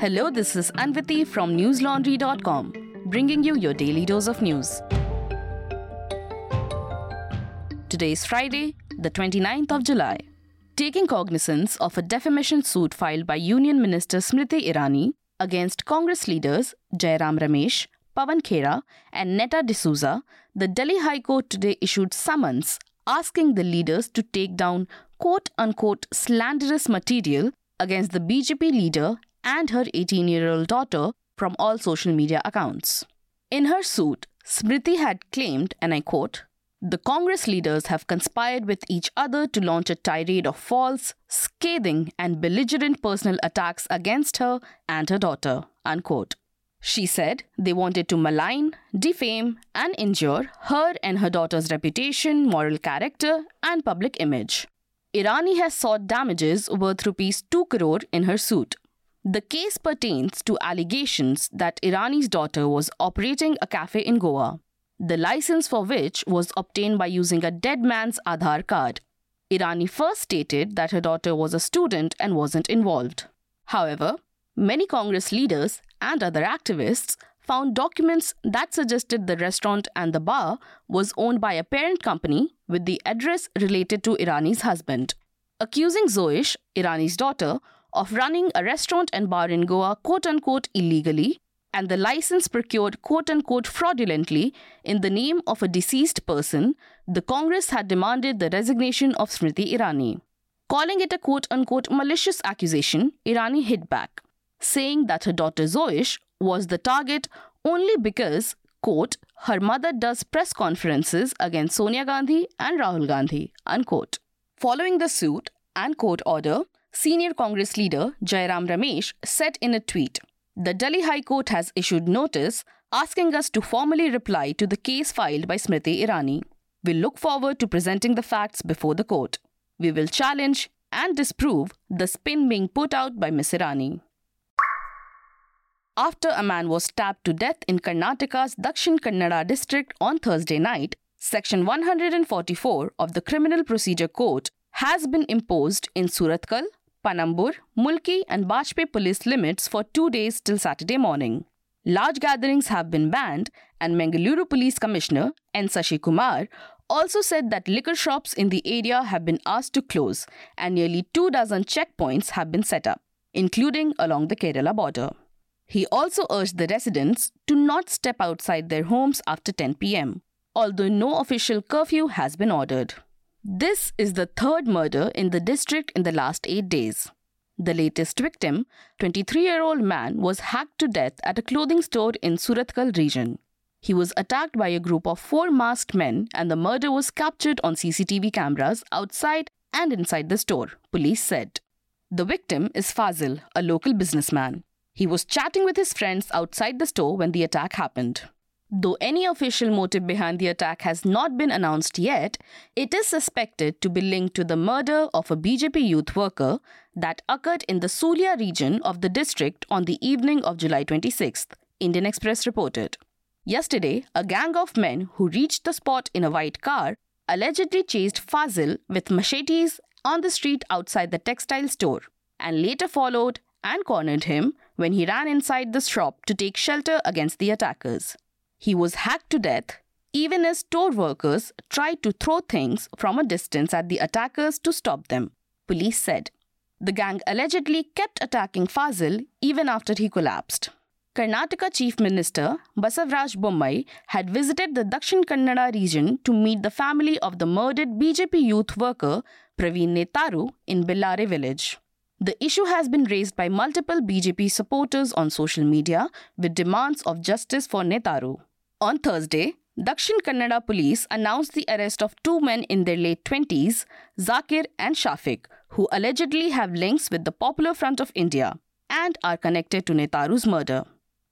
Hello, this is Anviti from newslaundry.com, bringing you your daily dose of news. Today is Friday, the 29th of July. Taking cognizance of a defamation suit filed by Union Minister Smriti Irani against Congress leaders Jairam Ramesh, Pawan Khera, and Netta D'Souza, the Delhi High Court today issued summons asking the leaders to take down quote unquote slanderous material against the BJP leader and her 18 year old daughter from all social media accounts. In her suit, Smriti had claimed, and I quote, the Congress leaders have conspired with each other to launch a tirade of false, scathing, and belligerent personal attacks against her and her daughter. Unquote. She said they wanted to malign, defame, and injure her and her daughter's reputation, moral character, and public image. Irani has sought damages worth rupees 2 crore in her suit. The case pertains to allegations that Irani's daughter was operating a cafe in Goa, the license for which was obtained by using a dead man's Aadhaar card. Irani first stated that her daughter was a student and wasn't involved. However, many Congress leaders and other activists found documents that suggested the restaurant and the bar was owned by a parent company with the address related to Irani's husband. Accusing Zoish, Irani's daughter, of running a restaurant and bar in Goa quote unquote illegally and the license procured quote unquote fraudulently in the name of a deceased person, the Congress had demanded the resignation of Smriti Irani. Calling it a quote unquote malicious accusation, Irani hit back, saying that her daughter Zoish was the target only because, quote, her mother does press conferences against Sonia Gandhi and Rahul Gandhi, unquote. Following the suit and court order, senior Congress leader Jairam Ramesh said in a tweet, the Delhi High Court has issued notice asking us to formally reply to the case filed by Smriti Irani. We look forward to presenting the facts before the court. We will challenge and disprove the spin being put out by Ms. Irani. After a man was stabbed to death in Karnataka's Dakshin Kannada district on Thursday night, Section 144 of the Criminal Procedure Code has been imposed in Surathkal, Panambur, Mulki, and Bajpe police limits for two days till Saturday morning. Large gatherings have been banned, and Mangaluru Police Commissioner N. Shashi Kumar also said that liquor shops in the area have been asked to close, and nearly two dozen checkpoints have been set up, including along the Kerala border. He also urged the residents to not step outside their homes after 10 pm, although no official curfew has been ordered. This is the third murder in the district in the last eight days. The latest victim, 23 year old man, was hacked to death at a clothing store in Surathkal region. He was attacked by a group of four masked men, and the murder was captured on CCTV cameras outside and inside the store, police said. The victim is Fazil, a local businessman. He was chatting with his friends outside the store when the attack happened. Though any official motive behind the attack has not been announced yet, it is suspected to be linked to the murder of a BJP youth worker that occurred in the Sullia region of the district on the evening of July 26th, Indian Express reported. Yesterday, a gang of men who reached the spot in a white car allegedly chased Fazil with machetes on the street outside the textile store and later followed and cornered him when he ran inside the shop to take shelter against the attackers. He was hacked to death, even as store workers tried to throw things from a distance at the attackers to stop them, police said. The gang allegedly kept attacking Fazil even after he collapsed. Karnataka Chief Minister Basavaraj Bommai had visited the Dakshin Kannada region to meet the family of the murdered BJP youth worker Praveen Netaru in Bellare village. The issue has been raised by multiple BJP supporters on social media with demands of justice for Netaru. On Thursday, Dakshin Kannada police announced the arrest of two men in their late 20s, Zakir and Shafiq, who allegedly have links with the Popular Front of India and are connected to Netaru's murder.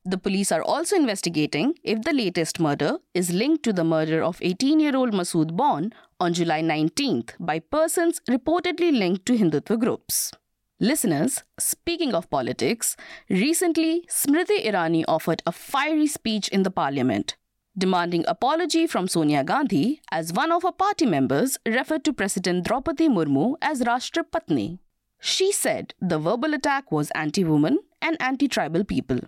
The police are also investigating if the latest murder is linked to the murder of 18 year old Masood Bon on July 19th by persons reportedly linked to Hindutva groups. Listeners, speaking of politics, recently Smriti Irani offered a fiery speech in the parliament, demanding apology from Sonia Gandhi as one of her party members referred to President Draupadi Murmu as Rashtrapatni. She said the verbal attack was anti woman and anti tribal people.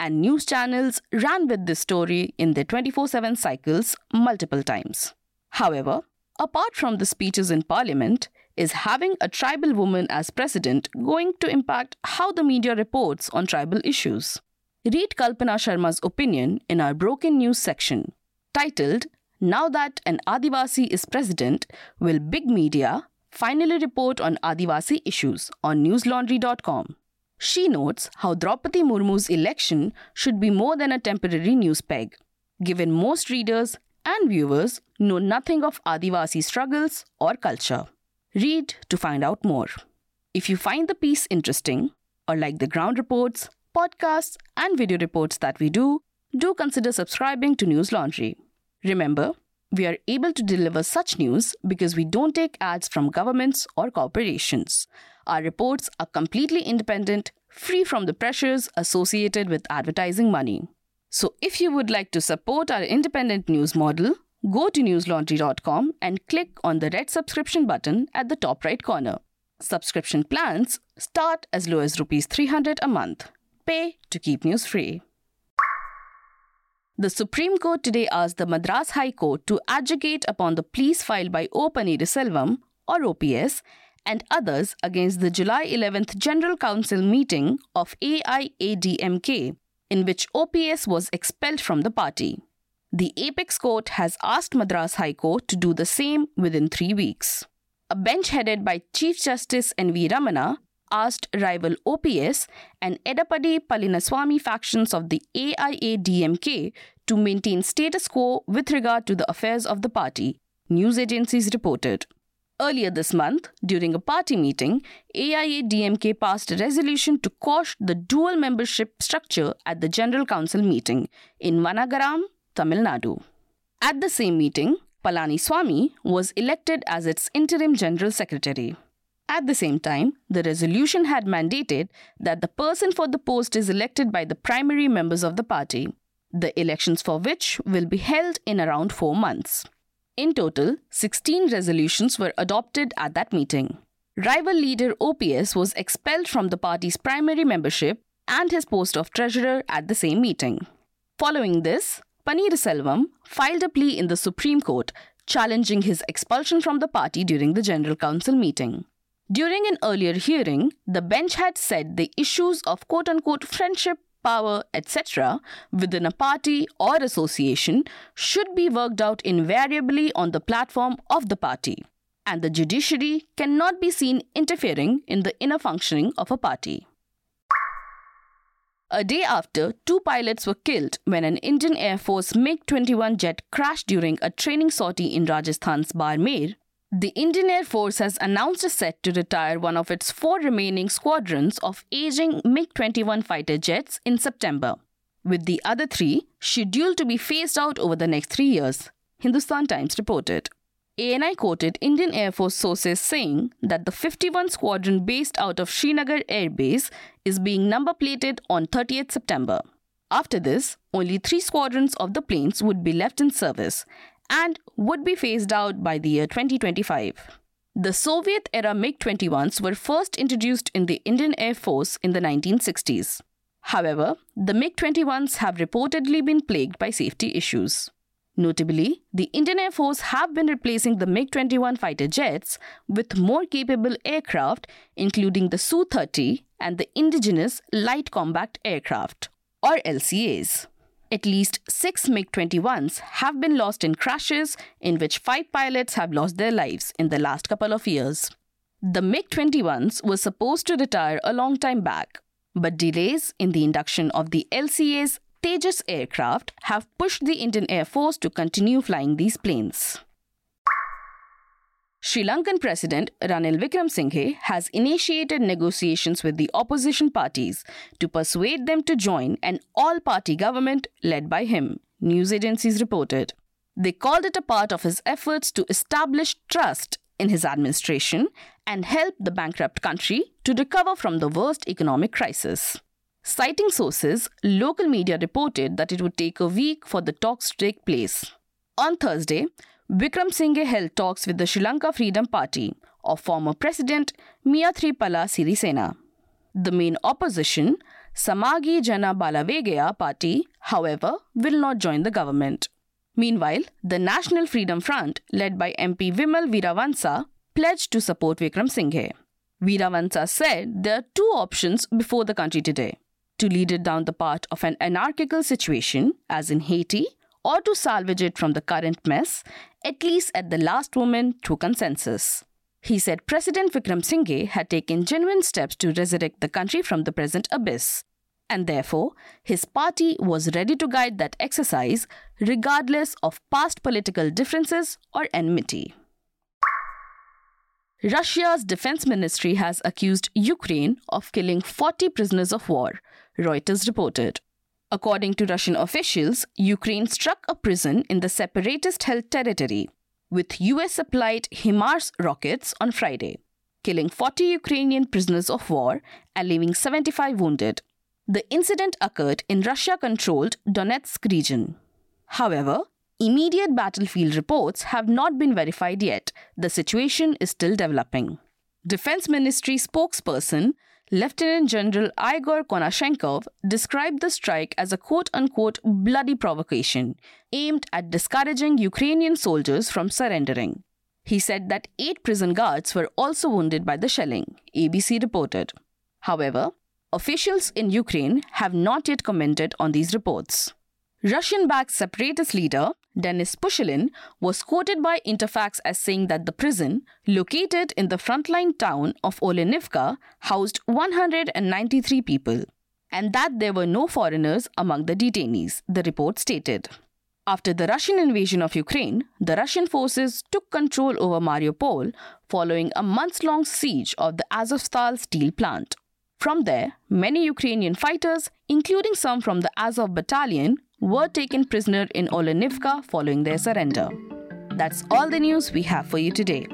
And news channels ran with this story in their 24 7 cycles multiple times. However, apart from the speeches in parliament, is having a tribal woman as president going to impact how the media reports on tribal issues? Read Kalpana Sharma's opinion in our Broken News section, titled Now That an Adivasi is President, Will Big Media Finally Report on Adivasi Issues on newslaundry.com. She notes how Draupadi Murmu's election should be more than a temporary news peg, given most readers and viewers know nothing of Adivasi struggles or culture. Read to find out more. If you find the piece interesting or like the ground reports, podcasts, and video reports that we do, do consider subscribing to News Laundry. Remember, we are able to deliver such news because we don't take ads from governments or corporations. Our reports are completely independent, free from the pressures associated with advertising money. So, if you would like to support our independent news model, go to newslaundry.com and click on the red subscription button at the top right corner. Subscription plans start as low as rupees 300 a month. Pay to keep news free. The Supreme Court today asked the Madras High Court to adjudicate upon the pleas filed by O. Selvam, or OPS, and others against the July 11th General Council meeting of AIADMK, in which OPS was expelled from the party. The apex court has asked Madras High Court to do the same within three weeks. A bench headed by Chief Justice N.V. Ramana asked rival OPS and Edappadi Palaniswamy factions of the AIADMK to maintain status quo with regard to the affairs of the party, news agencies reported. Earlier this month, during a party meeting, AIADMK passed a resolution to quash the dual membership structure at the General Council meeting in Vanagaram, Tamil Nadu. At the same meeting, Palaniswamy was elected as its interim General Secretary. At the same time, the resolution had mandated that the person for the post is elected by the primary members of the party, the elections for which will be held in around four months. In total, 16 resolutions were adopted at that meeting. Rival leader OPS was expelled from the party's primary membership and his post of treasurer at the same meeting. Following this, Selvam filed a plea in the Supreme Court challenging his expulsion from the party during the General Council meeting. During an earlier hearing, the bench had said the issues of quote unquote friendship, power, etc., within a party or association should be worked out invariably on the platform of the party, and the judiciary cannot be seen interfering in the inner functioning of a party. A day after, two pilots were killed when an Indian Air Force MiG 21 jet crashed during a training sortie in Rajasthan's Barmer, the Indian Air Force has announced a set to retire one of its four remaining squadrons of aging MiG 21 fighter jets in September, with the other three scheduled to be phased out over the next three years, Hindustan Times reported. ANI quoted Indian Air Force sources saying that the 51 squadron based out of Srinagar Air Base is being number plated on 30th September. After this, only three squadrons of the planes would be left in service, and would be phased out by the year 2025. The Soviet era MiG 21s were first introduced in the Indian Air Force in the 1960s. However, the MiG 21s have reportedly been plagued by safety issues. Notably, the Indian Air Force have been replacing the MiG 21 fighter jets with more capable aircraft, including the Su 30 and the indigenous Light Combat Aircraft, or LCAs. At least six MiG 21s have been lost in crashes, in which five pilots have lost their lives in the last couple of years. The MiG 21s were supposed to retire a long time back, but delays in the induction of the LCA's Tejas aircraft have pushed the Indian Air Force to continue flying these planes. Sri Lankan President Ranil Wickremesinghe has initiated negotiations with the opposition parties to persuade them to join an all party government led by him, news agencies reported. They called it a part of his efforts to establish trust in his administration and help the bankrupt country to recover from the worst economic crisis. Citing sources, local media reported that it would take a week for the talks to take place. On Thursday, Wickremesinghe held talks with the Sri Lanka Freedom Party of former President Maithripala Sirisena. The main opposition, Samagi Jana Balavegaya party, however, will not join the government. Meanwhile, the National Freedom Front, led by MP Wimal Weerawansa, pledged to support Wickremesinghe. Viravansa said there are two options before the country today to lead it down the path of an anarchical situation, as in Haiti, or to salvage it from the current mess, at least at the last moment through consensus. He said President Wickremesinghe had taken genuine steps to resurrect the country from the present abyss, and therefore his party was ready to guide that exercise regardless of past political differences or enmity. Russia's defense ministry has accused Ukraine of killing 40 prisoners of war, Reuters reported. According to Russian officials, Ukraine struck a prison in the separatist held territory with US supplied HIMARS rockets on Friday, killing 40 Ukrainian prisoners of war and leaving 75 wounded. The incident occurred in Russia controlled Donetsk region. However, Immediate battlefield reports have not been verified yet. The situation is still developing. Defense Ministry spokesperson Lieutenant General Igor Konashenkov described the strike as a quote unquote bloody provocation aimed at discouraging Ukrainian soldiers from surrendering. He said that eight prison guards were also wounded by the shelling, ABC reported. However, officials in Ukraine have not yet commented on these reports. Russian backed separatist leader Denis Pushilin was quoted by Interfax as saying that the prison, located in the frontline town of Olenivka, housed 193 people, and that there were no foreigners among the detainees, the report stated. After the Russian invasion of Ukraine, the Russian forces took control over Mariupol following a months long siege of the Azovstal steel plant. From there, many Ukrainian fighters, including some from the Azov battalion, were taken prisoner in Olenivka following their surrender. That's all the news we have for you today.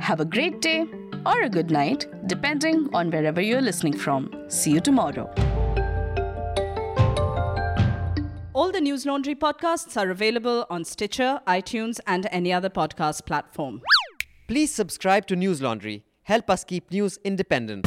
Have a great day or a good night, depending on wherever you're listening from. See you tomorrow. All the News Laundry podcasts are available on Stitcher, iTunes, and any other podcast platform. Please subscribe to News Laundry. Help us keep news independent.